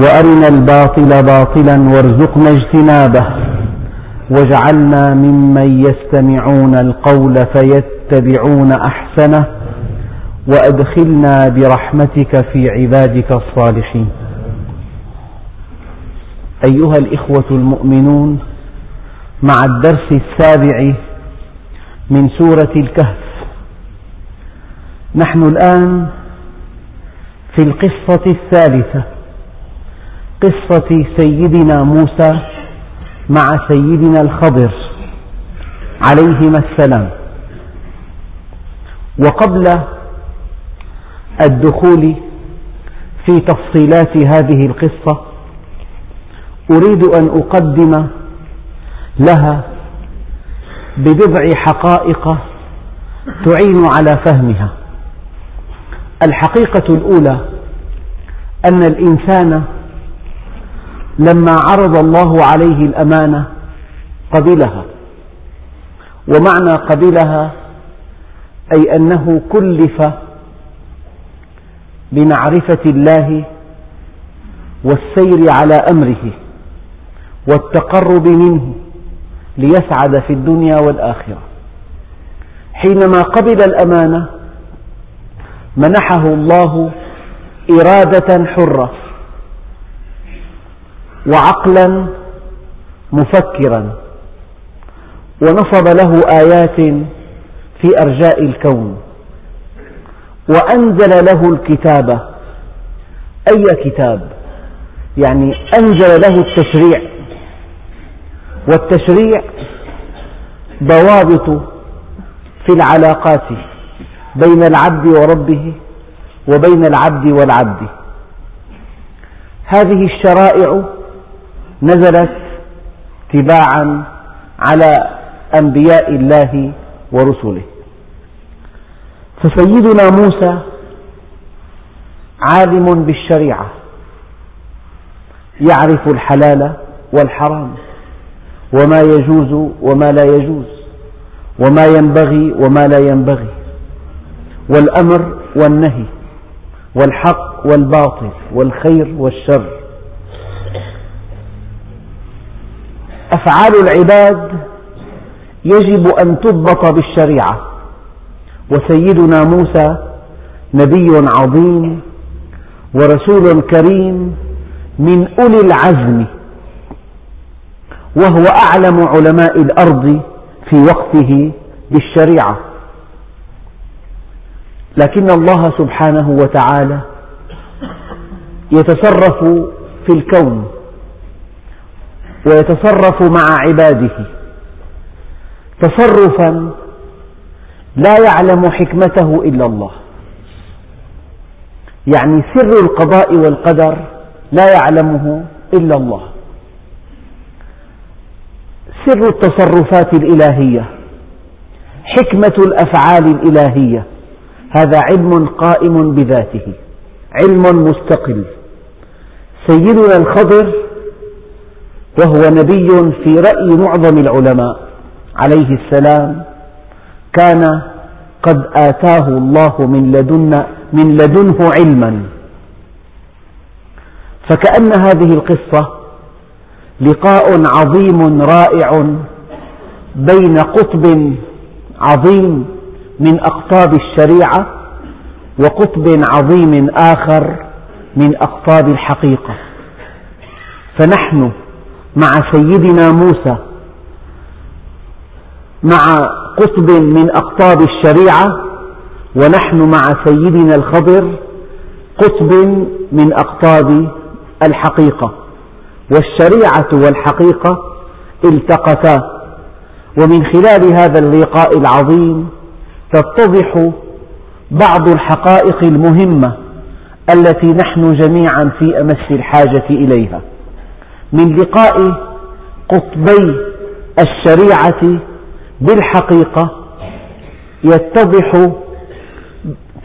وأرنا الباطل باطلا وارزقنا اجتنابه. واجعلنا ممن يستمعون القول فيتبعون أحسنه وأدخلنا برحمتك في عبادك الصالحين. أيها الإخوة المؤمنون مع الدرس السابع من سورة الكهف نحن الآن في القصة الثالثة. قصة سيدنا موسى مع سيدنا الخضر عليهما السلام. وقبل الدخول في تفصيلات هذه القصة أريد أن أقدم لها ببضع حقائق تعين على فهمها. الحقيقة الأولى أن الإنسان لما عرض الله عليه الأمانة قبلها ومعنى قبلها أي أنه كلف بمعرفة الله والسير على أمره والتقرب منه ليسعد في الدنيا والآخرة. حينما قبل الأمانة منحه الله إرادة حرة. وعقلا مفكرا ونصب له آيات في أرجاء الكون وأنزل له الكتاب. أي كتاب؟ يعني أنزل له التشريع. والتشريع ضوابط في العلاقات بين العبد وربه وبين العبد والعبد. هذه الشرائع نزلت تباعا على أنبياء الله ورسله. فسيدنا موسى عالم بالشريعة يعرف الحلال والحرام وما يجوز وما لا يجوز وما ينبغي وما لا ينبغي والأمر والنهي والحق والباطل والخير والشر. أفعال العباد يجب أن تضبط بالشريعة. وسيدنا موسى نبي عظيم ورسول كريم من أولي العزم وهو أعلم علماء الأرض في وقته بالشريعة. لكن الله سبحانه وتعالى يتصرف في الكون. ويتصرف مع عباده. تصرفا لا يعلم حكمته إلا الله. يعني سر القضاء والقدر لا يعلمه إلا الله. سر التصرفات الإلهية حكمة الأفعال الإلهية هذا علم قائم بذاته علم مستقل. سيدنا الخضر وهو نبي في رأي معظم العلماء. عليه السلام كان قد آتاه الله من, لدن من لدنه علما. فكأن هذه القصة لقاء عظيم رائع بين قطب عظيم من أقطاب الشريعة وقطب عظيم آخر من أقطاب الحقيقة. فنحن مع سيدنا موسى مع قطب من أقطاب الشريعة ونحن مع سيدنا الخضر قطب من أقطاب الحقيقة. والشريعة والحقيقة التقتا. ومن خلال هذا اللقاء العظيم تتضح بعض الحقائق المهمة التي نحن جميعا في أمس الحاجة إليها. من لقاء قطبي الشريعة بالحقيقة يتضح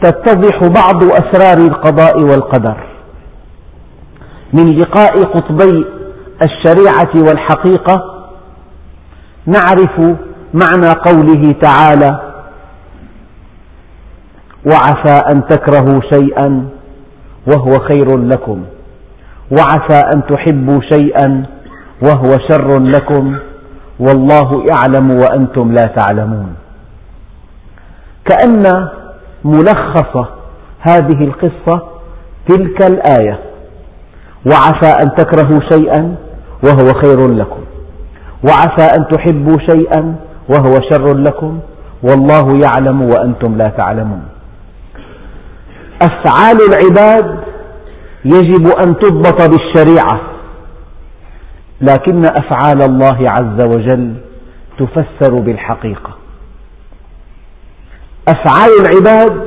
تتضح بعض أسرار القضاء والقدر. من لقاء قطبي الشريعة والحقيقة نعرف معنى قوله تعالى وعسى أن تكرهوا شيئا وهو خير لكم. وعسى أن تحبوا شيئا وهو شر لكم والله يعلم وأنتم لا تعلمون. كأن ملخص هذه القصة تلك الآية وعسى أن تكرهوا شيئا وهو خير لكم وعسى أن تحبوا شيئا وهو شر لكم والله يعلم وأنتم لا تعلمون. أفعال العباد يجب أن تضبط بالشريعة. لكن أفعال الله عز وجل تفسر بالحقيقة. أفعال العباد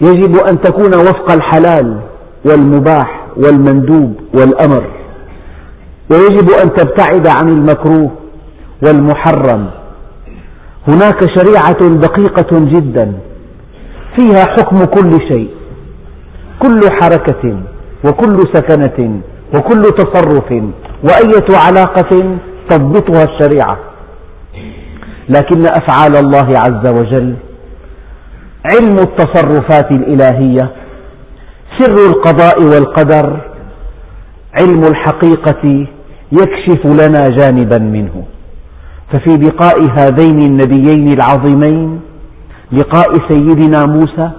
يجب أن تكون وفق الحلال والمباح والمندوب والأمر. ويجب أن تبتعد عن المكروه والمحرم. هناك شريعة دقيقة جدا. فيها حكم كل شيء. كل حركة وكل سكنة وكل تصرف وأية علاقة تضبطها الشريعة. لكن أفعال الله عز وجل علم التصرفات الإلهية سر القضاء والقدر علم الحقيقة يكشف لنا جانبا منه. ففي لقاء هذين النبيين العظيمين لقاء سيدنا موسى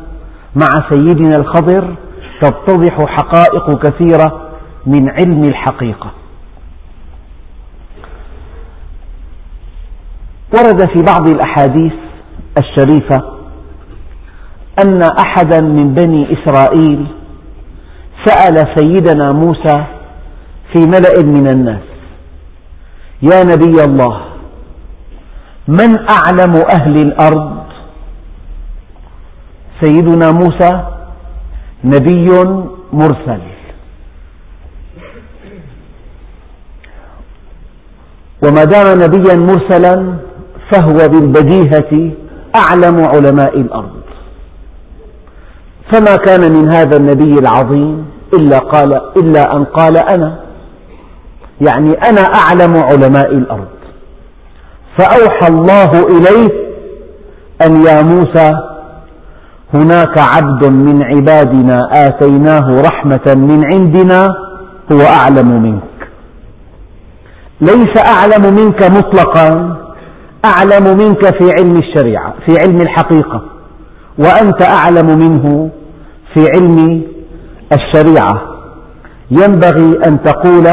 مع سيدنا الخضر تتضح حقائق كثيرة من علم الحقيقة. ورد في بعض الأحاديث الشريفة أن أحدا من بني إسرائيل سأل سيدنا موسى في ملأ من الناس يا نبي الله من أعلم أهل الأرض؟ سيدنا موسى نبي مرسل. وما دام نبيا مرسلا فهو بالبديهة أعلم علماء الأرض. فما كان من هذا النبي العظيم إلا, قال إلا أن قال أنا. يعني أنا أعلم علماء الأرض. فأوحى الله إليه أن يا موسى هناك عبد من عبادنا آتيناه رحمة من عندنا هو أعلم منك. ليس أعلم منك مطلقا أعلم منك في علم الشريعة في علم الحقيقة وأنت أعلم منه في علم الشريعة. ينبغي أن تقول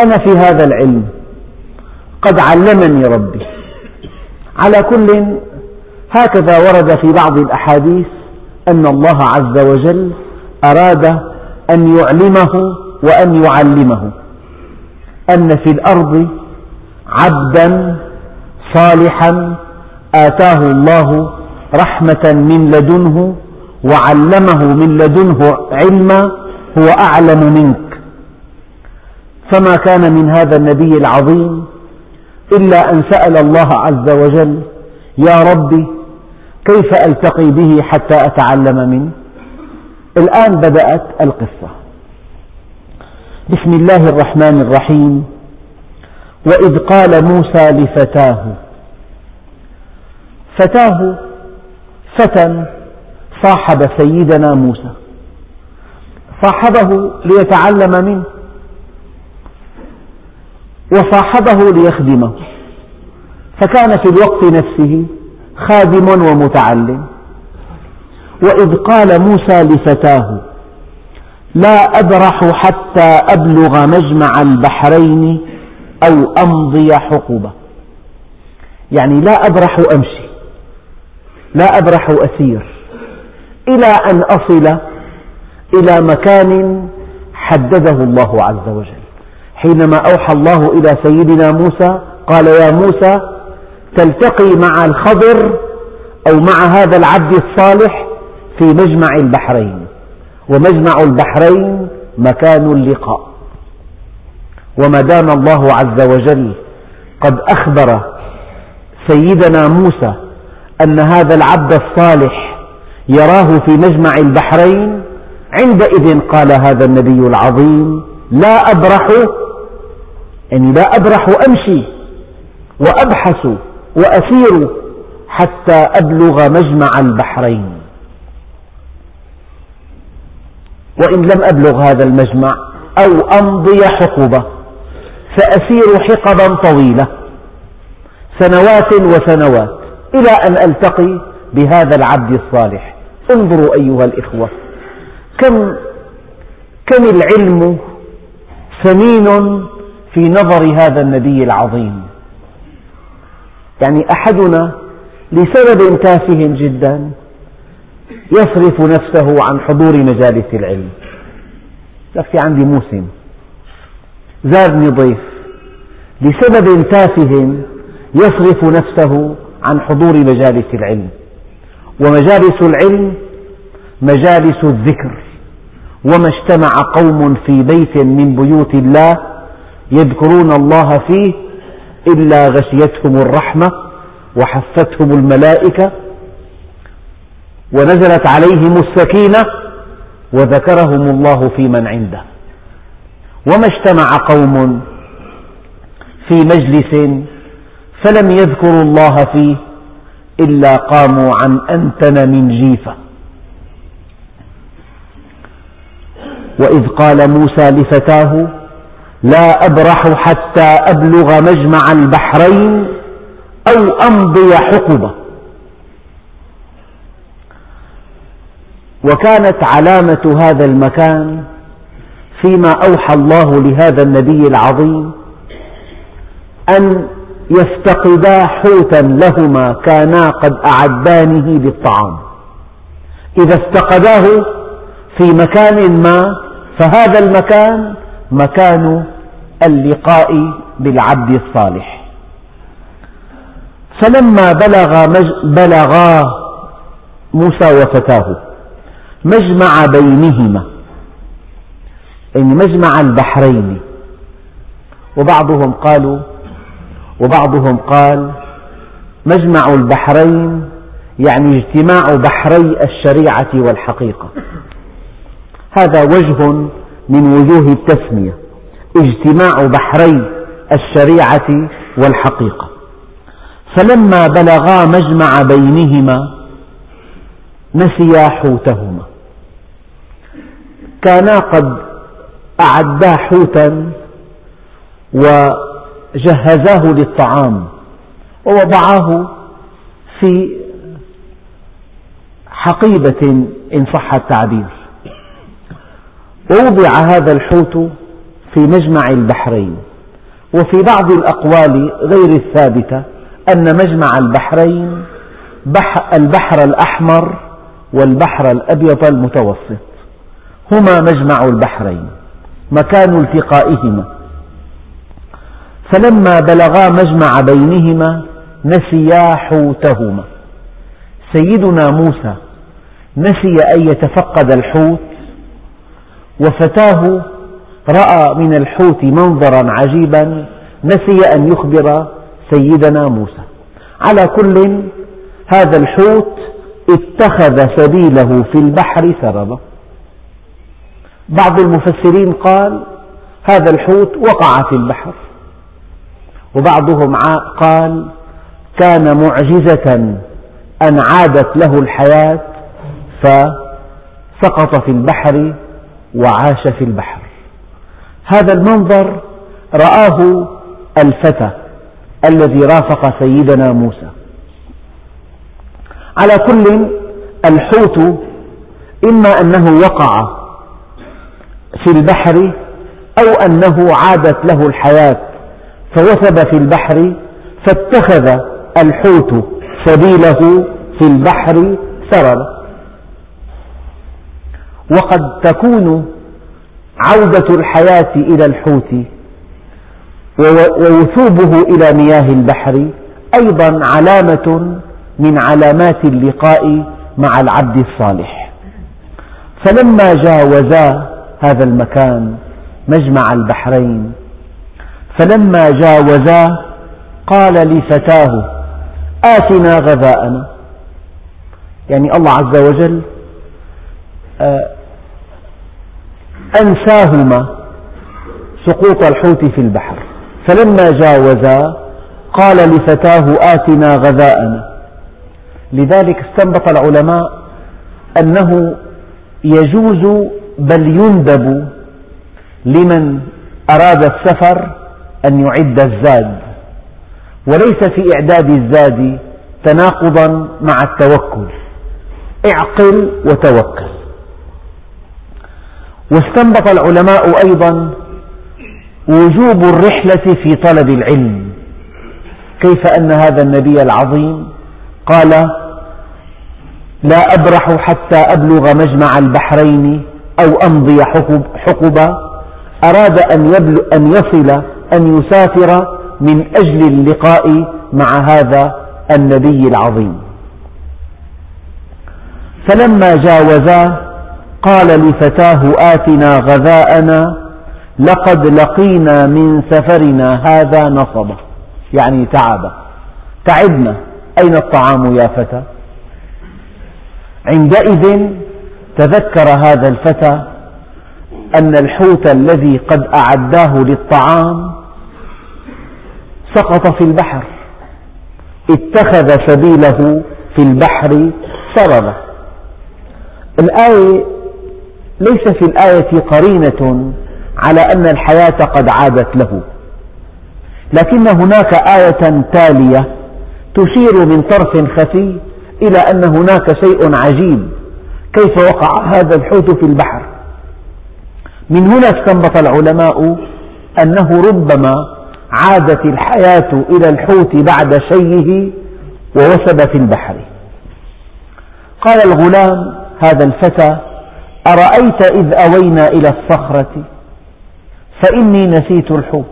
أنا في هذا العلم قد علمني ربي. على كل هكذا ورد في بعض الأحاديث أن الله عز وجل أراد أن يعلمه وأن يعلمه أن في الأرض عبدا صالحا آتاه الله رحمة من لدنه وعلمه من لدنه علما هو أعلم منك. فما كان من هذا النبي العظيم إلا أن سأل الله عز وجل يا ربي كيف ألتقي به حتى أتعلم منه؟ الآن بدأت القصة. بسم الله الرحمن الرحيم. وإذ قال موسى لفتاه فتاه فتى صاحب سيدنا موسى. صاحبه ليتعلم منه. وصاحبه ليخدمه. فكان في الوقت نفسه خادم ومتعلم. وإذ قال موسى لفتاه لا أبرح حتى أبلغ مجمع البحرين أو أمضي حقبة. يعني لا أبرح أمشي لا أبرح أسير إلى أن أصل إلى مكان حدده الله عز وجل. حينما أوحى الله إلى سيدنا موسى قال يا موسى تلتقي مع الخضر أو مع هذا العبد الصالح في مجمع البحرين. ومجمع البحرين مكان اللقاء. وما دام الله عز وجل قد أخبر سيدنا موسى أن هذا العبد الصالح يراه في مجمع البحرين عندئذ قال هذا النبي العظيم لا أبرح يعني لا أبرح أمشي وأبحث وأسير حتى أبلغ مجمع البحرين. وإن لم أبلغ هذا المجمع أو أمضي حقبة سأسير حقبا طويلة سنوات وسنوات إلى أن ألتقي بهذا العبد الصالح. انظروا أيها الإخوة كم كم العلم ثمين في نظر هذا النبي العظيم. يعني أحدنا لسبب تافه جدا يصرف نفسه عن حضور مجالس العلم. لك في عندي موسم. زارني ضيف. لسبب تافه يصرف نفسه عن حضور مجالس العلم. ومجالس العلم مجالس الذكر. وما اجتمع قوم في بيت من بيوت الله يذكرون الله فيه إلا غشيتهم الرحمة وحفتهم الملائكة ونزلت عليهم السكينة وذكرهم الله في من عنده. وما اجتمع قوم في مجلس فلم يذكروا الله فيه إلا قاموا عن أنتن من جيفة. وإذ قال موسى لفتاه لا أبرح حتى أبلغ مجمع البحرين أو أمضي حقبة. وكانت علامة هذا المكان فيما أوحى الله لهذا النبي العظيم أن يفتقدا حوتا لهما كانا قد أعدانه للطعام إذا افتقداه في مكان ما فهذا المكان مكان اللقاء بالعبد الصالح. فلما بلغ بلغا موسى وفتاه مجمع بينهما يعني مجمع البحرين. وبعضهم قالوا وبعضهم قال مجمع البحرين يعني اجتماع بحري الشريعة والحقيقة. هذا وجه من وجوه التسمية اجتماع بحري الشريعة والحقيقة. فلما بلغا مجمع بينهما نسيا حوتهما. كانا قد أعدا حوتا وجهزاه للطعام ووضعاه في حقيبة إن صح التعبير. ووضع هذا الحوت في مجمع البحرين. وفي بعض الأقوال غير الثابتة أن مجمع البحرين البحر الأحمر والبحر الأبيض المتوسط. هما مجمع البحرين مكان التقائهما. فلما بلغا مجمع بينهما نسيا حوتهما. سيدنا موسى نسي أن يتفقد الحوت وفتاه رأى من الحوت منظرا عجيبا نسي أن يخبر سيدنا موسى. على كل هذا الحوت اتخذ سبيله في البحر سربا بعض المفسرين قال هذا الحوت وقع في البحر. وبعضهم قال كان معجزة أن عادت له الحياة فسقط في البحر وعاش في البحر. هذا المنظر رآه الفتى الذي رافق سيدنا موسى. على كل الحوت إما أنه وقع في البحر أو أنه عادت له الحياة فوثب في البحر فاتخذ الحوت سبيله في البحر سربا وقد تكون عودة الحياة إلى الحوت ووثوبه إلى مياه البحر أيضا علامة من علامات اللقاء مع العبد الصالح. فلما جاوزا هذا المكان مجمع البحرين فلما جاوزا قال لفتاه آتنا غذاءنا. يعني الله عز وجل آه، أنساهما سقوط الحوت في البحر. فلما جاوزا قال لفتاه آتنا غذاءنا. لذلك استنبط العلماء أنه يجوز بل يندب لمن أراد السفر أن يعد الزاد. وليس في إعداد الزاد تناقضا مع التوكل. اعقل وتوكل. واستنبط العلماء أيضا وجوب الرحلة في طلب العلم. كيف أن هذا النبي العظيم قال لا أبرح حتى أبلغ مجمع البحرين أو أمضي حقبا أراد أن يصل أن يسافر من أجل اللقاء مع هذا النبي العظيم. فلما جاوزا قال لفتاه آتنا غذاءنا لقد لقينا من سفرنا هذا نصبا. يعني تعبا تعبنا. أين الطعام يا فتى؟ عندئذ تذكر هذا الفتى أن الحوت الذي قد أعداه للطعام سقط في البحر. اتخذ سبيله في البحر سربا. الآية ليس في الآية قرينة على أن الحياة قد عادت له. لكن هناك آية تالية تشير من طرف خفي إلى أن هناك شيء عجيب كيف وقع هذا الحوت في البحر. من هنا استنبط العلماء أنه ربما عادت الحياة إلى الحوت بعد شيه ووثب في البحر. قال الغلام هذا الفتى أرأيت إذ أوينا إلى الصخرة؟ فإني نسيت الحوت.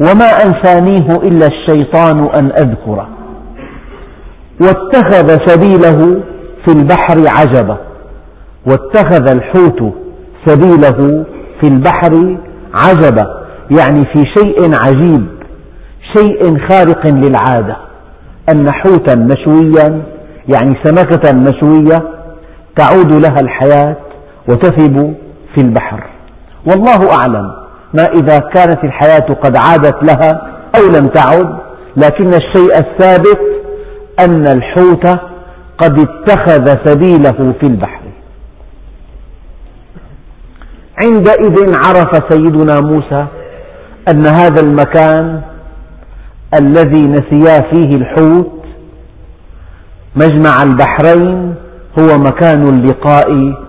وما أنسانيه إلا الشيطان أن أذكره واتخذ سبيله في البحر عجبا. واتخذ الحوت سبيله في البحر عجبا. يعني في شيء عجيب شيء خارق للعادة. أن حوتا مشويا يعني سمكة مشوية تعود لها الحياة وتثب في البحر. والله أعلم ما إذا كانت الحياة قد عادت لها أو لم تعد لكن الشيء الثابت أن الحوت قد اتخذ سبيله في البحر. عندئذ عرف سيدنا موسى أن هذا المكان الذي نسيا فيه الحوت مجمع البحرين هو مكان اللقاء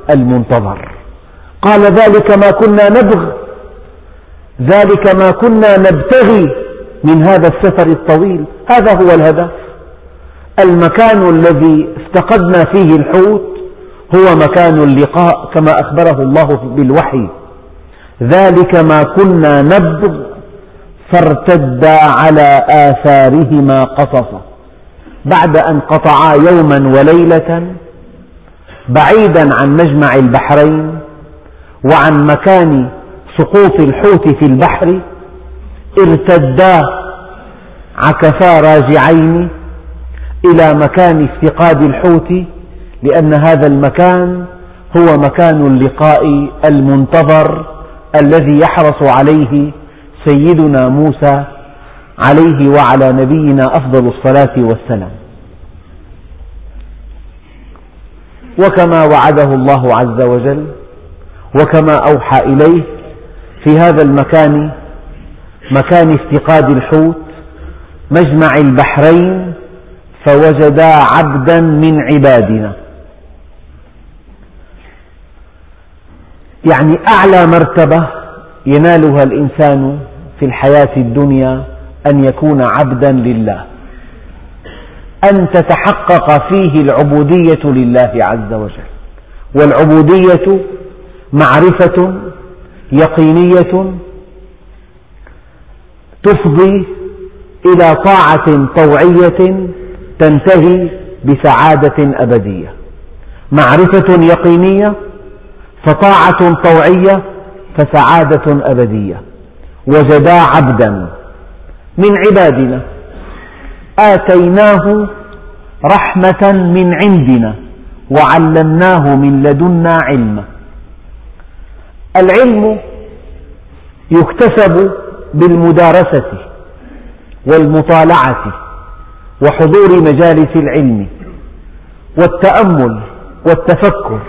المنتظر. قال ذلك ما كنا نبغ ذلك ما كنا نبتغي من هذا السفر الطويل. هذا هو الهدف. المكان الذي افتقدنا فيه الحوت هو مكان اللقاء كما أخبره الله بالوحي. ذلك ما كنا نبغ فارتدا على آثارهما قصصا. بعد أن قطعا يوما وليلة بعيدا عن مجمع البحرين وعن مكان سقوط الحوت في البحر ارتدا عكفا راجعين إلى مكان افتقاد الحوت لأن هذا المكان هو مكان اللقاء المنتظر الذي يحرص عليه سيدنا موسى عليه وعلى نبينا أفضل الصلاة والسلام. وكما وعده الله عز وجل وكما أوحى إليه في هذا المكان مكان افتقاد الحوت مجمع البحرين فوجدا عبدا من عبادنا. يعني أعلى مرتبة ينالها الإنسان في الحياة الدنيا أن يكون عبدا لله. أن تتحقق فيه العبودية لله عز وجل. والعبودية معرفة يقينية تفضي إلى طاعة طوعية تنتهي بسعادة أبدية. معرفة يقينية فطاعة طوعية فسعادة أبدية. وجدا عبدا من عبادنا. آتيناه رحمة من عندنا وعلمناه من لدنا علما. العلم يكتسب بالمدارسة والمطالعة وحضور مجالس العلم والتأمل والتفكر.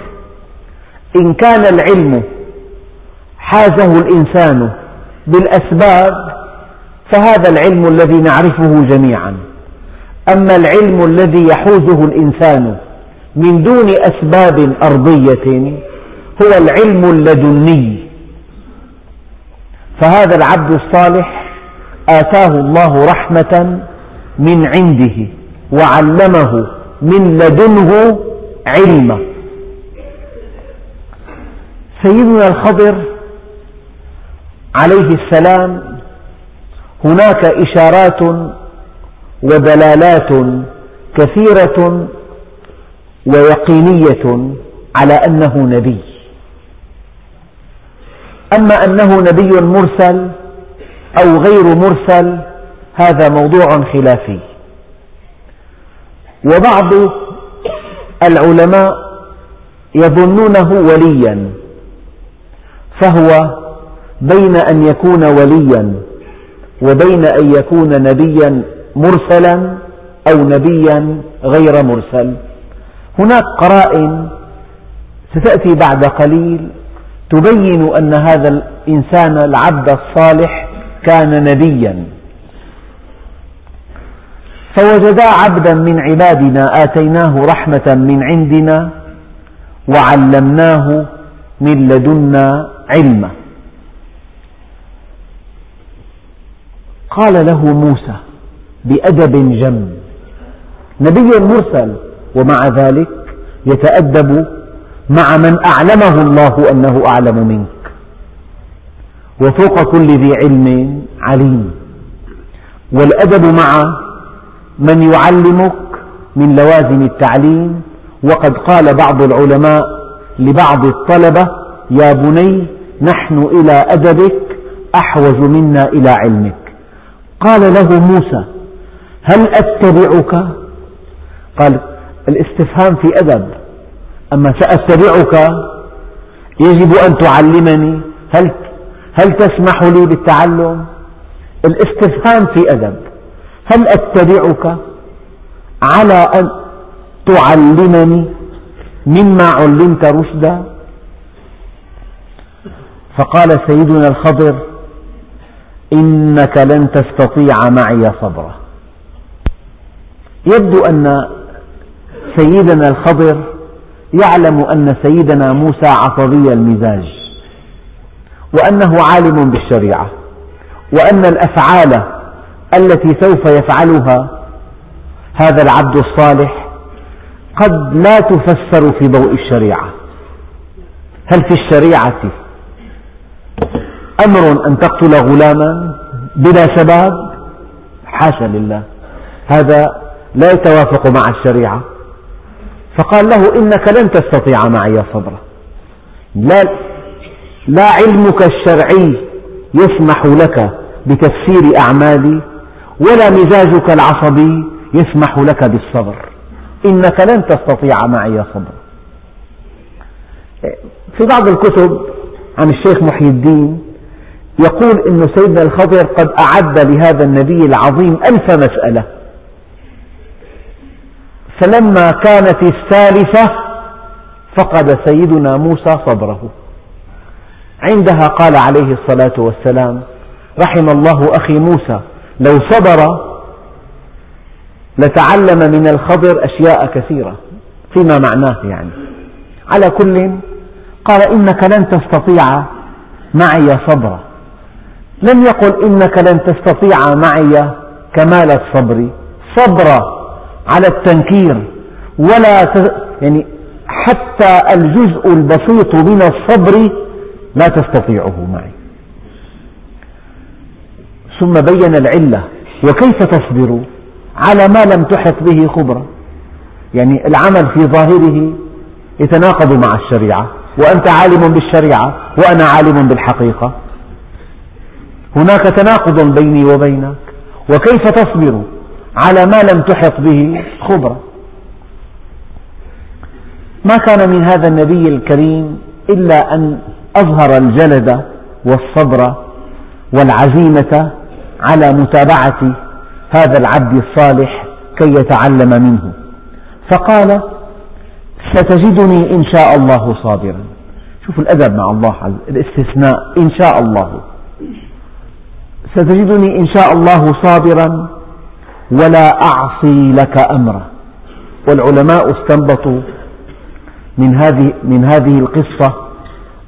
إن كان العلم حازه الإنسان بالأسباب فهذا العلم الذي نعرفه جميعا. أما العلم الذي يحوزه الإنسان من دون أسباب أرضية هو العلم اللدني. فهذا العبد الصالح آتاه الله رحمة من عنده وعلمه من لدنه علما سيدنا الخضر عليه السلام هناك إشارات ودلالات كثيرة ويقينية على أنه نبي. أما أنه نبي مرسل أو غير مرسل هذا موضوع خلافي. وبعض العلماء يظنونه وليا فهو بين أن يكون وليا وبين أن يكون نبيا مرسلا أو نبيا غير مرسل. هناك قرائن ستأتي بعد قليل تبين أن هذا الإنسان العبد الصالح كان نبيا. فوجدا عبدا من عبادنا آتيناه رحمة من عندنا وعلمناه من لدنا علما. قال له موسى بأدب جم. نبي مرسل ومع ذلك يتأدب مع من أعلمه الله أنه أعلم منك. وفوق كل ذي علم عليم. والأدب مع من يعلمك من لوازم التعليم. وقد قال بعض العلماء لبعض الطلبة يا بني نحن إلى أدبك أحوج منا إلى علمك. قال له موسى هل أتبعك؟ قال الاستفهام في أدب. أما سأتبعك يجب أن تعلمني. هل, هل تسمح لي بالتعلم؟ الاستفهام في أدب. هل أتبعك؟ على أن تعلمني مما علمت رشدا. فقال سيدنا الخضر إنك لن تستطيع معي صبرا. يبدو أن سيدنا الخضر يعلم أن سيدنا موسى عصبي المزاج وأنه عالم بالشريعة وأن الأفعال التي سوف يفعلها هذا العبد الصالح قد لا تفسر في ضوء الشريعة. هل في الشريعة أمر أن تقتل غلاما بلا سبب حاشا لله. هذا لا يتوافق مع الشريعة. فقال له إنك لن تستطيع معي صبرا. لا, لا علمك الشرعي يسمح لك بتفسير أعمالي ولا مزاجك العصبي يسمح لك بالصبر. إنك لن تستطيع معي صبرا. في بعض الكتب عن الشيخ محي الدين يقول أن سيدنا الخضر قد أعد لهذا النبي العظيم ألف مسألة. فلما كانت الثالثة فقد سيدنا موسى صبره. عندها قال عليه الصلاة والسلام رحم الله أخي موسى لو صبر لتعلم من الخضر أشياء كثيرة فيما معناه يعني. على كل قال إنك لن تستطيع معي صبرا. لم يقل إنك لن تستطيع معي كمال الصبر. صبر على التنكير ولا يعني حتى الجزء البسيط من الصبر لا تستطيعه معي. ثم بين العلة وكيف تصبر؟ على ما لم تحط به خبرة. يعني العمل في ظاهره يتناقض مع الشريعة وأنت عالم بالشريعة وأنا عالم بالحقيقة. هناك تناقض بيني وبينك. وكيف تصبر؟ على ما لم تحط به خبرة. ما كان من هذا النبي الكريم إلا أن أظهر الجلد والصبر والعزيمة على متابعة هذا العبد الصالح كي يتعلم منه. فقال ستجدني إن شاء الله صابرا. شوف الأدب مع الله الاستثناء إن شاء الله. ستجدني إن شاء الله صابرا. ولا أعصي لك أمرا. والعلماء استنبطوا من هذه, من هذه القصة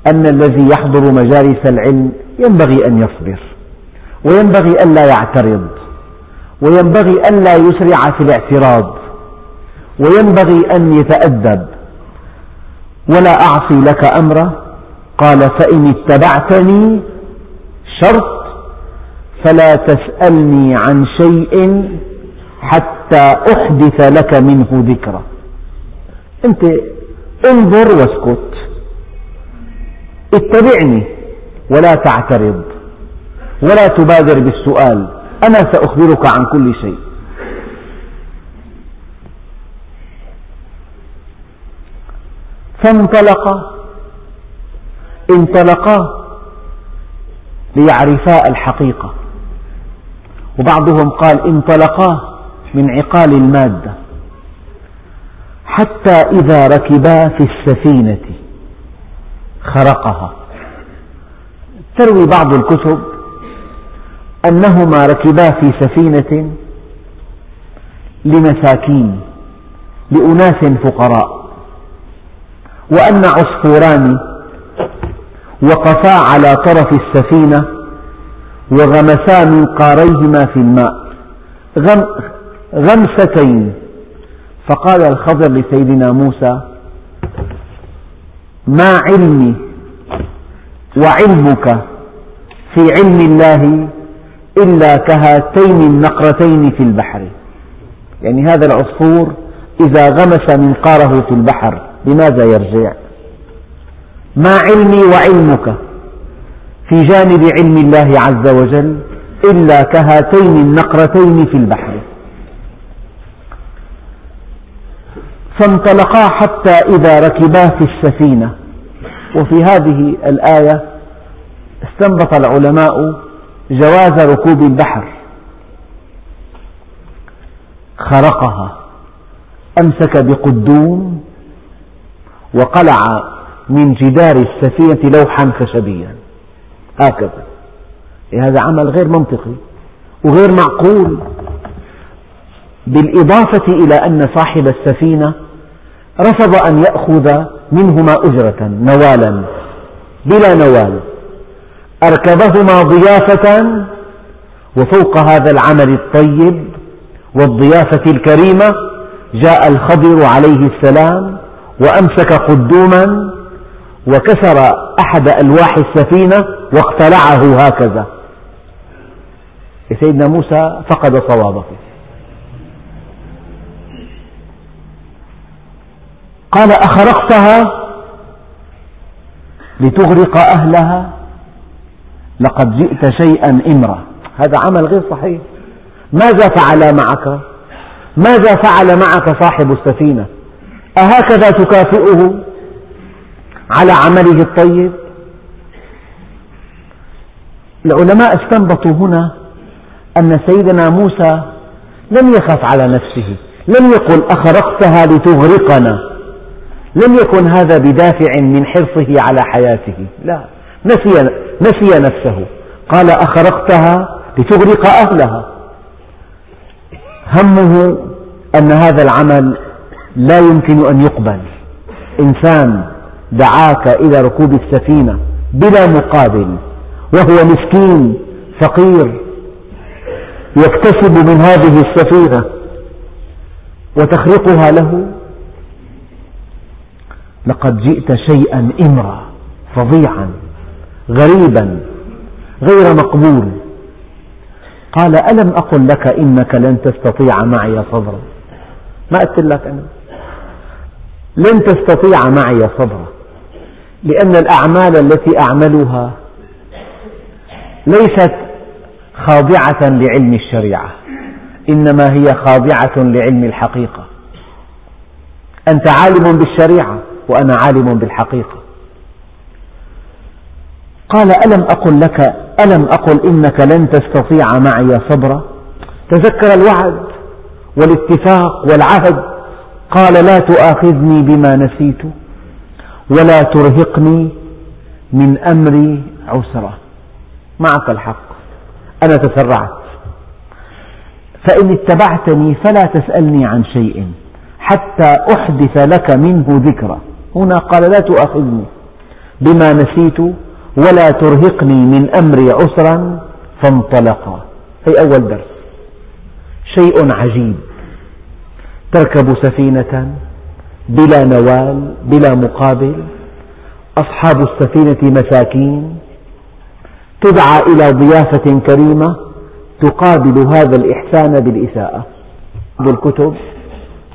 أن الذي يحضر مجالس العلم ينبغي أن يصبر وينبغي ألا يعترض وينبغي ألا يسرع في الاعتراض وينبغي أن يتأدب. ولا أعصي لك أمرا قال فإن اتبعتني شرط فلا تسألني عن شيء حتى أحدث لك منه ذكرى أنت انظر واسكت. اتبعني ولا تعترض ولا تبادر بالسؤال. أنا سأخبرك عن كل شيء. فانطلقا انطلقا ليعرفا الحقيقة. وبعضهم قال انطلقا من عقال المادة. حتى إذا ركبا في السفينة خرقها. تروي بعض الكتب أنهما ركبا في سفينة لمساكين لأناس فقراء وأن عصفوران وقفا على طرف السفينة وغمسا منقاريهما في الماء. غمستين. فقال الخضر لسيدنا موسى ما علمي وعلمك في علم الله إلا كهاتين النقرتين في البحر. يعني هذا العصفور إذا غمس منقاره في البحر لماذا يرجع؟ ما علمي وعلمك في جانب علم الله عز وجل إلا كهاتين النقرتين في البحر. فانطلقا حتى إذا ركبا في السفينة. وفي هذه الآية استنبط العلماء جواز ركوب البحر. خرقها أمسك بقدوم وقلع من جدار السفينة لوحا خشبيا. هكذا. هذا عمل غير منطقي وغير معقول. بالإضافة إلى أن صاحب السفينة رفض أن يأخذ منهما أجرة نوالا بلا نوال. أركبهما ضيافة وفوق هذا العمل الطيب والضيافة الكريمة جاء الخضر عليه السلام وأمسك قدوما وكسر أحد ألواح السفينة واقتلعه هكذا. سيدنا موسى فقد صوابه. قال أخرقتها لتغرق أهلها. لقد جئت شيئا إمرا. هذا عمل غير صحيح. ماذا فعل معك؟ ماذا فعل معك صاحب السفينة؟ أهكذا تكافئه؟ على عمله الطيب. العلماء استنبطوا هنا أن سيدنا موسى لم يخف على نفسه لم يقل أخرقتها لتغرقنا لم يكن هذا بدافع من حرصه على حياته. لا نسي, نسي نفسه. قال أخرقتها لتغرق أهلها. همه أن هذا العمل لا يمكن أن يقبل. إنسان دعاك إلى ركوب السفينة بلا مقابل وهو مسكين فقير يكتسب من هذه السفينة وتخرقها له. لقد جئت شيئا إمرا فظيعا غريبا غير مقبول. قال ألم أقل لك إنك لن تستطيع معي صبرا؟ ما قلت لك أنا. لن تستطيع معي صبرا. لأن الأعمال التي أعملها ليست خاضعة لعلم الشريعة إنما هي خاضعة لعلم الحقيقة. أنت عالم بالشريعة وأنا عالم بالحقيقة. قال ألم أقل لك ألم أقل إنك لن تستطيع معي صبرا؟ تذكر الوعد والاتفاق والعهد. قال لا تؤاخذني بما نسيت. ولا ترهقني من أمري عسرا معك الحق. أنا تسرعت. فإن اتبعتني فلا تسألني عن شيء حتى أحدث لك منه ذكرى. هنا قال لا تؤاخذني بما نسيت ولا ترهقني من أمري عسرا فانطلقا. هي أول درس. شيء عجيب. تركب سفينة بلا نوال بلا مقابل أصحاب السفينة مساكين تدعى إلى ضيافة كريمة تقابل هذا الإحسان بالإساءة. بالكتب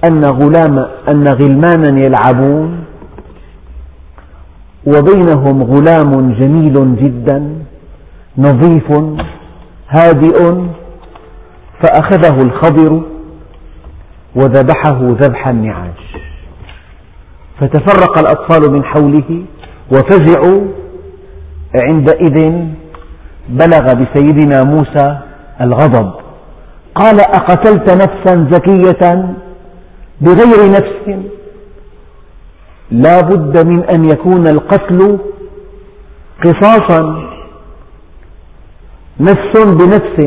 أن غلام أن غلمانا يلعبون وبينهم غلام جميل جدا نظيف هادئ فأخذه الخضر وذبحه ذبح النعاج. فتفرق الأطفال من حوله وفزعوا عندئذ بلغ بسيدنا موسى الغضب. قال أقتلت نفسا زكية بغير نفس؟ لا بد من أن يكون القتل قصاصا. نفس بنفس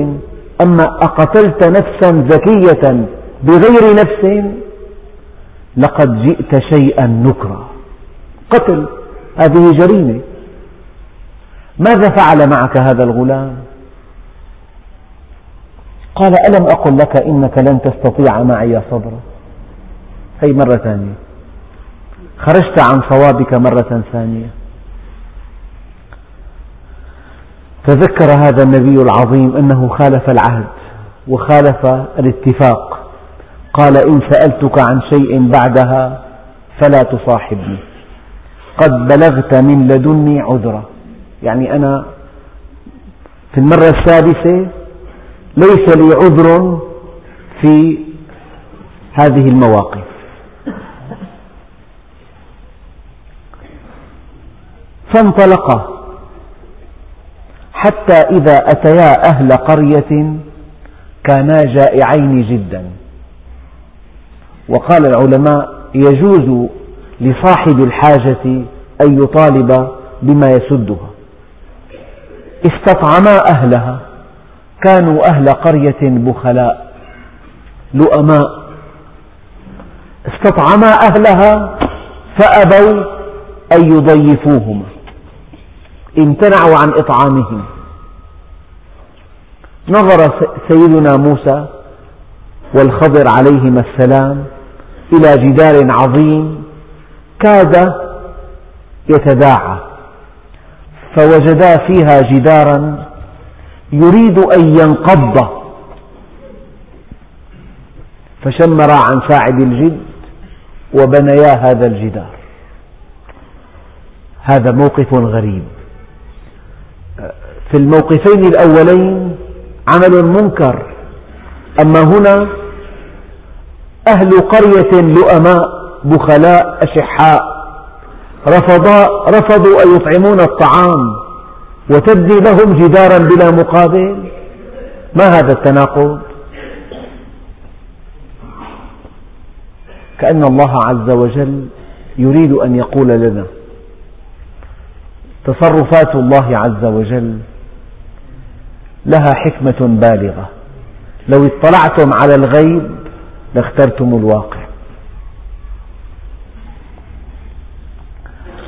أما أقتلت نفسا زكية بغير نفس؟ لقد جئت شيئا نكرا. قتل. هذه جريمة. ماذا فعل معك هذا الغلام؟ قال ألم أقل لك إنك لن تستطيع معي صبرا؟ هي مرة ثانية. خرجت عن صوابك مرة ثانية. تذكر هذا النبي العظيم أنه خالف العهد وخالف الاتفاق. قال إن سألتك عن شيء بعدها فلا تصاحبني. قد بلغت من لدني عذرا. يعني أنا في المرة السادسة ليس لي عذر في هذه المواقف. فانطلقا حتى إذا أتيا أهل قرية كانا جائعين جدا. وقال العلماء يجوز لصاحب الحاجة أن يطالب بما يسدها. استطعما أهلها كانوا أهل قرية بخلاء لؤماء. استطعما أهلها فأبوا أن يضيفوهما. امتنعوا عن إطعامهم نظر سيدنا موسى والخضر عليهما السلام إلى جدار عظيم كاد يتداعى فوجدا فيها جدارا يريد أن ينقض. فشمرا عن ساعد الجد وبنيا هذا الجدار. هذا موقف غريب. في الموقفين الأولين عمل منكر أما هنا أهل قرية لؤماء بخلاء أشحاء. رفضوا أن يطعمون الطعام وتبني لهم جدارا بلا مقابل. ما هذا التناقض؟ كأن الله عز وجل يريد أن يقول لنا تصرفات الله عز وجل لها حكمة بالغة. لو اطلعتم على الغيب لاخترتم الواقع.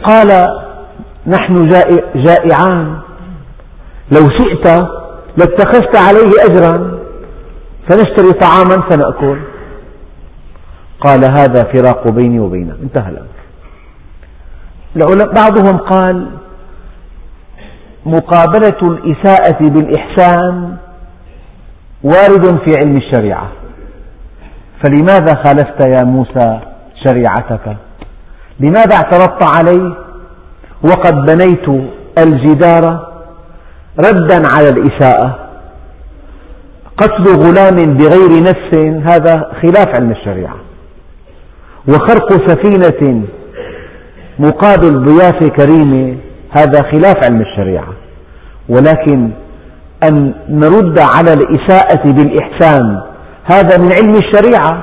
قال نحن جائعان. لو شئت لاتخذت عليه أجرا فنشتري طعاما فنأكل قال هذا فراق بيني وبينك انتهى الأمر. بعضهم قال مقابلة الإساءة بالإحسان وارد في علم الشريعة. فلماذا خالفت يا موسى شريعتك؟ لماذا اعترضت عليه وقد بنيت الجدار ردا على الإساءة. قتل غلام بغير نفس هذا خلاف علم الشريعة. وخرق سفينة مقابل ضيافة كريمة هذا خلاف علم الشريعة. ولكن أن نرد على الإساءة بالإحسان هذا من علم الشريعة.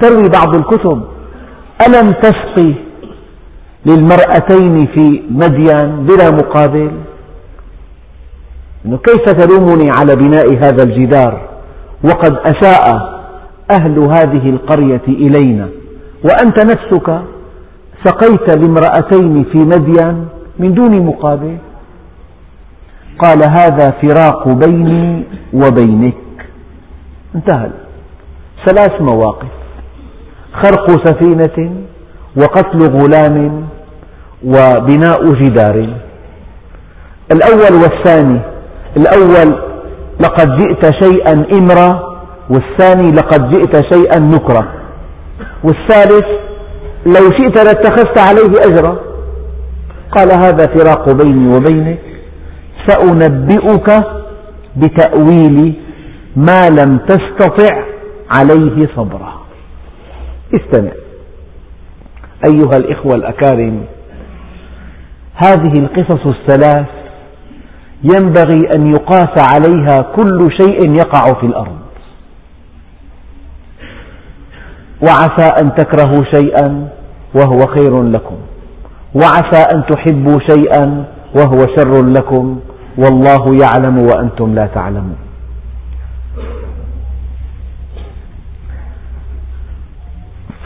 تروي بعض الكتب. ألم تسقي للمرأتين في مدين بلا مقابل؟ كيف تلومني على بناء هذا الجدار؟ وقد أساء أهل هذه القرية إلينا. وأنت نفسك سقيت لامرأتين في مدين من دون مقابل؟ قال هذا فراق بيني وبينك. انتهى. ثلاث مواقف. خرق سفينة وقتل غلام وبناء جدار. الأول والثاني. الأول لقد جئت شيئا إمرا والثاني لقد جئت شيئا نكرا والثالث لو شئت لاتخذت عليه أجرا. قال هذا فراق بيني وبينك. سأنبئك بتأويل ما لم تستطع عليه صبرا استمع. أيها الإخوة الأكارم هذه القصص الثلاث ينبغي أن يقاس عليها كل شيء يقع في الأرض. وعسى أن تكرهوا شيئا وهو خير لكم. وعسى أن تحبوا شيئا وهو شر لكم. والله يعلم وأنتم لا تعلمون.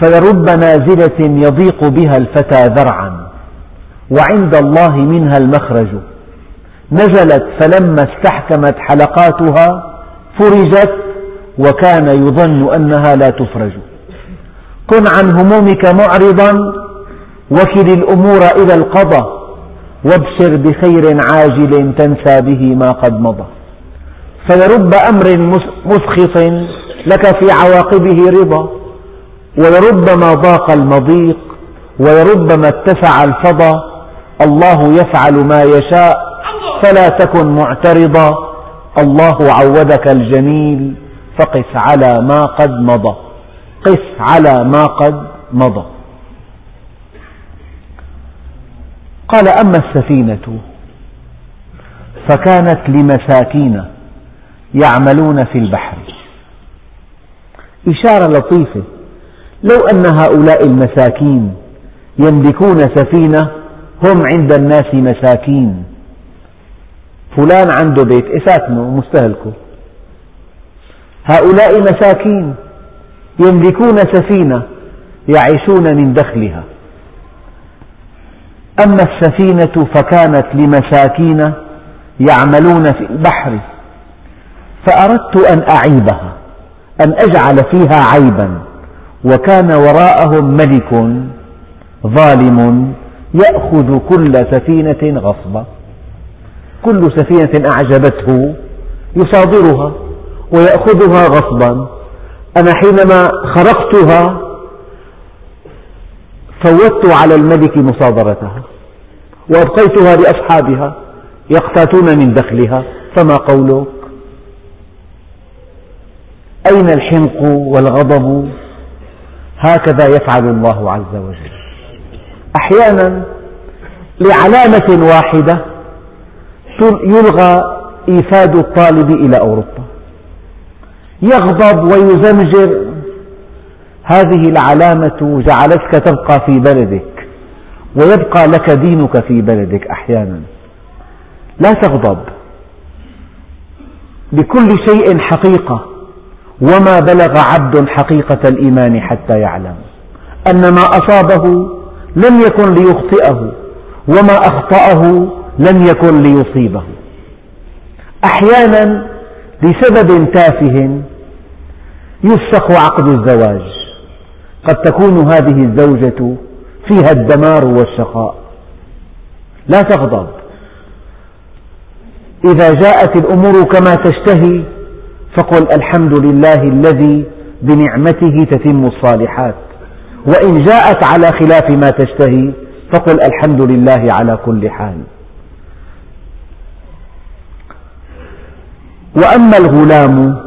فلرب نازلة يضيق بها الفتى ذرعا وعند الله منها المخرج. نزلت فلما استحكمت حلقاتها فرجت وكان يظن أنها لا تفرج. كن عن همومك معرضا وكل الأمور إلى القضاء. وابشر بخير عاجل تنسى به ما قد مضى. فلرب أمر مسخط لك في عواقبه رضا ولربما ضاق المضيق ولربما اتسع الفضا. الله يفعل ما يشاء فلا تكن معترضا. الله عودك الجميل فقس على ما قد مضى. قس على ما قد مضى. قال أما السفينة فكانت لمساكين يعملون في البحر. إشارة لطيفة. لو أن هؤلاء المساكين يملكون سفينة هم عند الناس مساكين. فلان عنده بيت. إساكنه مستهلكه. هؤلاء مساكين يملكون سفينة يعيشون من دخلها. أما السفينة فكانت لمساكين يعملون في البحر فأردت أن أعيبها أن أجعل فيها عيبا وكان وراءهم ملك ظالم يأخذ كل سفينة غصبا. كل سفينة أعجبته يصادرها ويأخذها غصبا. أنا حينما خرقتها فوتت على الملك مصادرتها وأبقيتها لأصحابها يقتاتون من دخلها فما قولك؟ أين الحنق والغضب؟ هكذا يفعل الله عز وجل. أحيانا لعلامة واحدة يلغى إيفاد الطالب إلى أوروبا. يغضب ويزمجر هذه العلامة جعلتك تبقى في بلدك ويبقى لك دينك في بلدك أحيانا. لا تغضب. لكل شيء حقيقة وما بلغ عبد حقيقة الإيمان حتى يعلم. أن ما أصابه لم يكن ليخطئه وما أخطأه لم يكن ليصيبه. أحيانا لسبب تافه يفسخ عقد الزواج. قد تكون هذه الزوجة فيها الدمار والشقاء. لا تغضب. إذا جاءت الأمور كما تشتهي فقل الحمد لله الذي بنعمته تتم الصالحات. وإن جاءت على خلاف ما تشتهي فقل الحمد لله على كل حال. وأما الغلام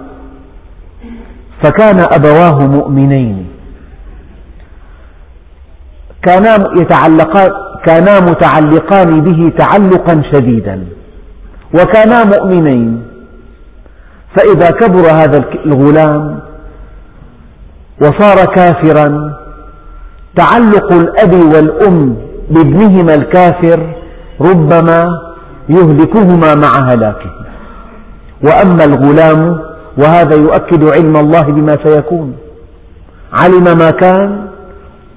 فكان أبواه مؤمنين. كانا يتعلقان كانا متعلقان به تعلقا شديدا. وكانا مؤمنين. فإذا كبر هذا الغلام وصار كافرا تعلق الأب والأم بابنهما الكافر ربما يهلكهما مع هلاكه. وأما الغلام وهذا يؤكد علم الله بما سيكون. علم ما كان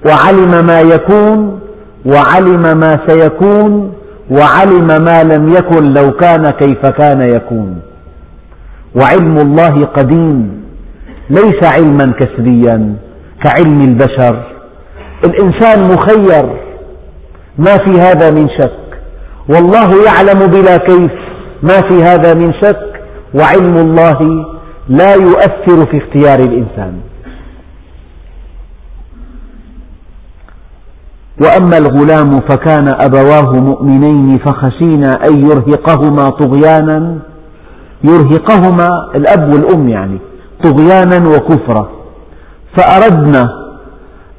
وعلم ما يكون وعلم ما سيكون وعلم ما لم يكن لو كان كيف كان يكون. وعلم الله قديم ليس علما كسريا كعلم البشر. الإنسان مخير ما في هذا من شك. والله يعلم بلا كيف ما في هذا من شك. وعلم الله لا يؤثر في اختيار الإنسان. وأما الغلام فكان أبواه مؤمنين فخشينا أن يرهقهما طغيانا يرهقهما الأب والأم يعني طغيانا وكفرا فأردنا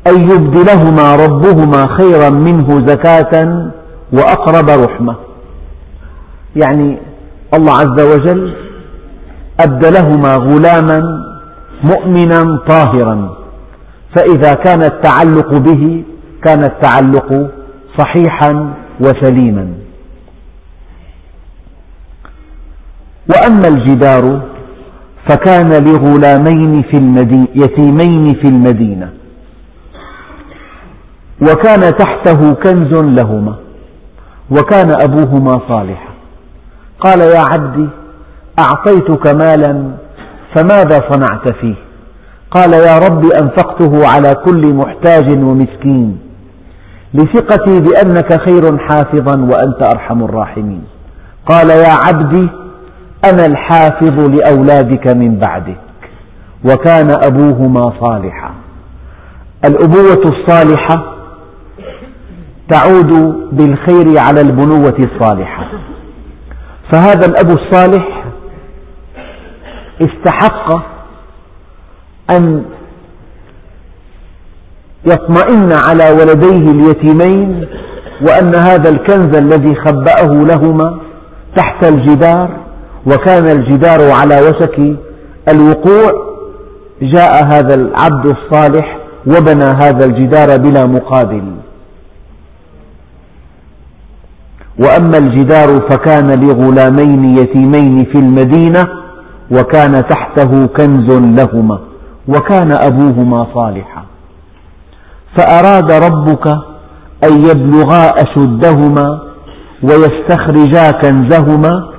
أن يبدلهما ربهما خيرا منه زكاة وأقرب رحمة. يعني الله عز وجل أبدلهما غلاما مؤمنا طاهرا فإذا كان التعلق به كان التعلق صحيحا وسليما. وأما الجدار فكان لغلامين في المدينة يتيمين في المدينة. وكان تحته كنز لهما وكان أبوهما صالحا. قال يا عبدي أعطيتك مالا فماذا صنعت فيه؟ قال يا رب أنفقته على كل محتاج ومسكين. لثقتي بأنك خير حافظا وأنت أرحم الراحمين. قال يا عبدي أنا الحافظ لأولادك من بعدك وكان أبوهما صالحا. الأبوة الصالحة تعود بالخير على البنوة الصالحة. فهذا الأب الصالح استحق أن يطمئن على ولديه اليتيمين وأن هذا الكنز الذي خبأه لهما تحت الجدار وكان الجدار على وشك الوقوع جاء هذا العبد الصالح وبنى هذا الجدار بلا مقابل. وأما الجدار فكان لغلامين يتيمين في المدينة وكان تحته كنز لهما وكان أبوهما صالحا. فأراد ربك أن يبلغا أشدهما ويستخرجا كنزهما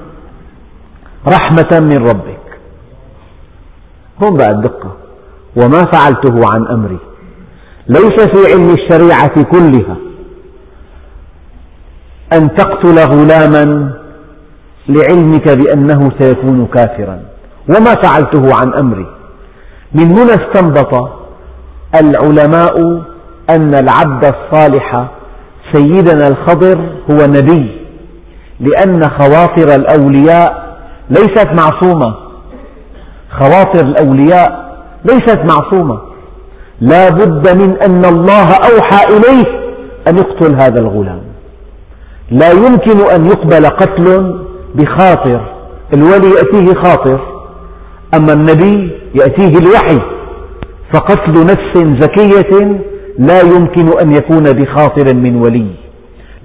رحمة من ربك. هون بقى الدقة وما فعلته عن أمري. ليس في علم الشريعة كلها أن تقتل غلاما لعلمك بأنه سيكون كافرا. وما فعلته عن أمري. من هنا استنبط العلماء أن العبد الصالح سيدنا الخضر هو نبي لأن خواطر الأولياء ليست معصومة. خواطر الأولياء ليست معصومة. لا بد من أن الله أوحى إليه أن يقتل هذا الغلام. لا يمكن أن يقبل قتل بخاطر الولي يأتيه خاطر أما النبي يأتيه الوحي فقتل نفس زكية لا يمكن أن يكون بخاطر من ولي.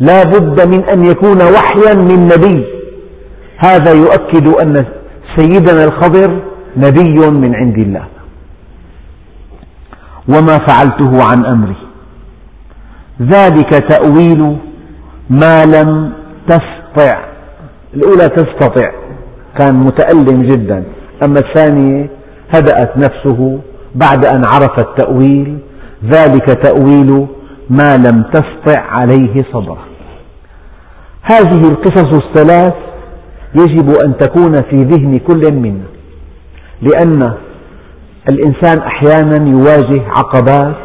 لا بد من أن يكون وحيا من نبي. هذا يؤكد أن سيدنا الخضر نبي من عند الله. وما فعلته عن أمري ذلك تأويل ما لم تستطع. الأولى تستطع. كان متألم جدا. أما الثانية هدأت نفسه بعد أن عرف التأويل ذلك تأويل ما لم تسطع عليه صبرا هذه القصص الثلاث يجب أن تكون في ذهن كل منا لأن الإنسان أحيانا يواجه عقبات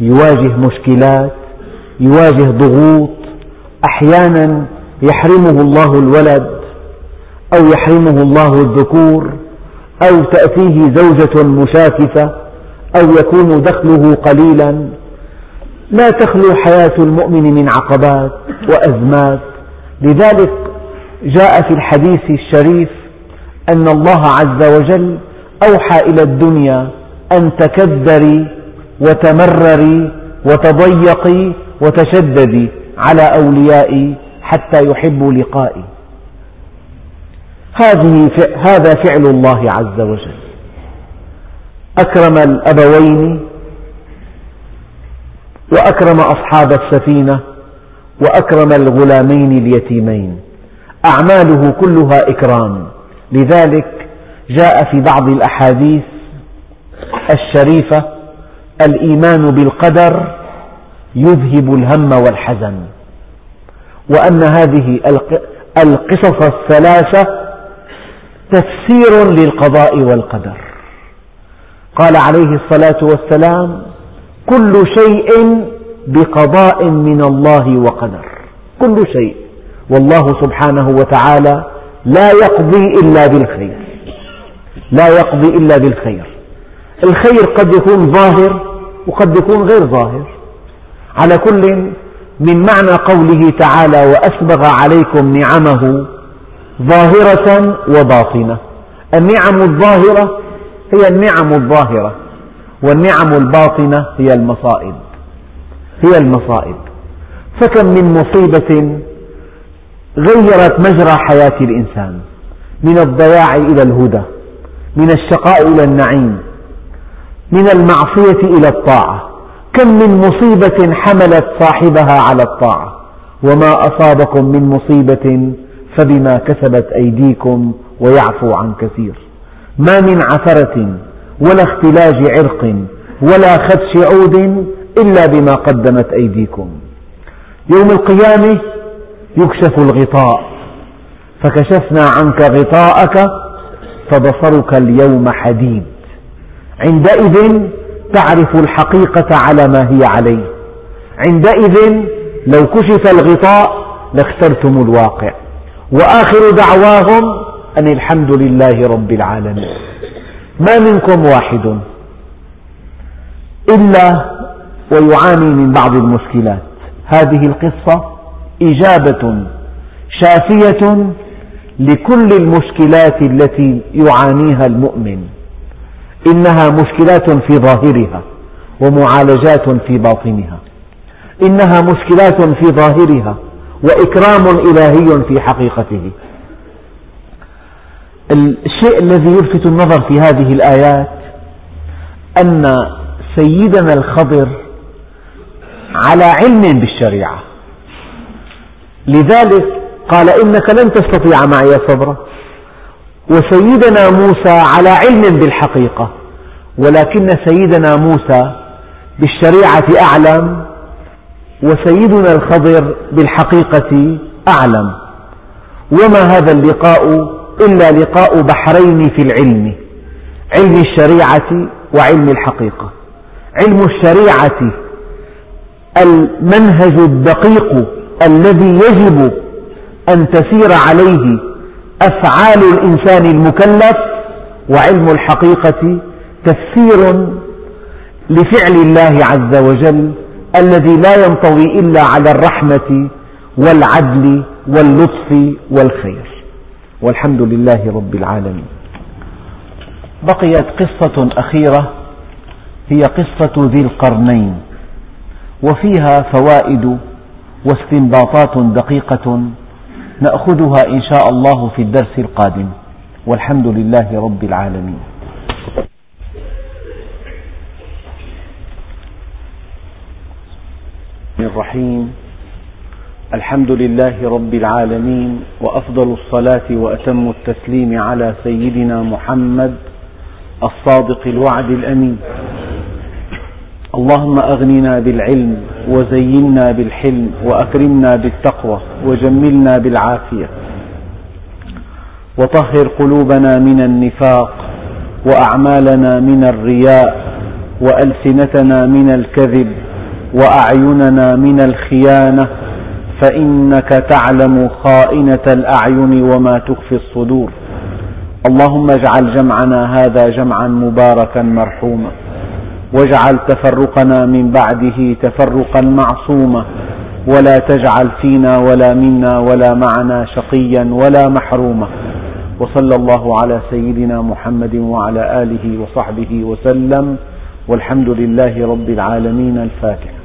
يواجه مشكلات يواجه ضغوط أحيانا يحرمه الله الولد أو يحرمه الله الذكور أو تأتيه زوجة مشاكسة أو يكون دخله قليلا. لا تخلو حياة المؤمن من عقبات وأزمات. لذلك جاء في الحديث الشريف أن الله عز وجل أوحى إلى الدنيا أن تكدري وتمرري وتضيقي وتشددي على أوليائي حتى يحبوا لقائي. هذه هذا فعل الله عز وجل. أكرم الأبوين وأكرم أصحاب السفينة وأكرم الغلامين اليتيمين. أعماله كلها إكرام. لذلك جاء في بعض الأحاديث الشريفة الإيمان بالقدر يذهب الهم والحزن. وأن هذه القصص الثلاثة تفسير للقضاء والقدر. قال عليه الصلاة والسلام كل شيء بقضاء من الله وقدر. كل شيء. والله سبحانه وتعالى لا يقضي إلا بالخير. لا يقضي إلا بالخير. الخير قد يكون ظاهر وقد يكون غير ظاهر. على كل من معنى قوله تعالى وأسبغ عليكم نعمه ظاهرة وباطنة. النعم الظاهرة هي النعم الظاهرة والنعم الباطنة هي المصائب. هي المصائب. فكم من مصيبة غيرت مجرى حياة الإنسان من الضياع إلى الهدى من الشقاء إلى النعيم من المعصية إلى الطاعة. كم من مصيبة حملت صاحبها على الطاعة. وما أصابكم من مصيبة فبما كسبت أيديكم ويعفو عن كثير. ما من عثرة ولا اختلاج عرق ولا خدش عود إلا بما قدمت أيديكم. يوم القيامة يكشف الغطاء فكشفنا عنك غطاءك فبصرك اليوم حديد. عندئذ تعرف الحقيقة على ما هي عليه. عندئذ لو كشف الغطاء لاخترتم الواقع. وآخر دعواهم أن الحمد لله رب العالمين. ما منكم واحد إلا ويعاني من بعض المشكلات. هذه القصة إجابة شافية لكل المشكلات التي يعانيها المؤمن. إنها مشكلات في ظاهرها ومعالجات في باطنها. إنها مشكلات في ظاهرها وإكرام إلهي في حقيقته. الشيء الذي يلفت النظر في هذه الآيات أن سيدنا الخضر على علم بالشريعة. لذلك قال إنك لن تستطيع معي صبرا. وسيدنا موسى على علم بالحقيقة ولكن سيدنا موسى بالشريعة أعلم وسيدنا الخضر بالحقيقة أعلم. وما هذا اللقاء؟ إلا لقاء بحرين في العلم علم الشريعة وعلم الحقيقة. علم الشريعة المنهج الدقيق الذي يجب أن تسير عليه أفعال الإنسان المكلف وعلم الحقيقة تفسير لفعل الله عز وجل الذي لا ينطوي إلا على الرحمة والعدل واللطف والخير. والحمد لله رب العالمين. بقيت قصة أخيرة هي قصة ذي القرنين وفيها فوائد واستنباطات دقيقة نأخذها إن شاء الله في الدرس القادم. والحمد لله رب العالمين. الرحيم. الحمد لله رب العالمين وأفضل الصلاة وأتم التسليم على سيدنا محمد الصادق الوعد الأمين. اللهم أغننا بالعلم وزينا بالحلم وأكرمنا بالتقوى وجملنا بالعافية. وطهر قلوبنا من النفاق وأعمالنا من الرياء وألسنتنا من الكذب وأعيننا من الخيانة فإنك تعلم خائنة الأعين وما تخفي الصدور. اللهم اجعل جمعنا هذا جمعا مباركا مرحوما واجعل تفرقنا من بعده تفرقا معصوما ولا تجعل فينا ولا منا ولا معنا شقيا ولا محروما. وصلى الله على سيدنا محمد وعلى آله وصحبه وسلم والحمد لله رب العالمين الفاتحة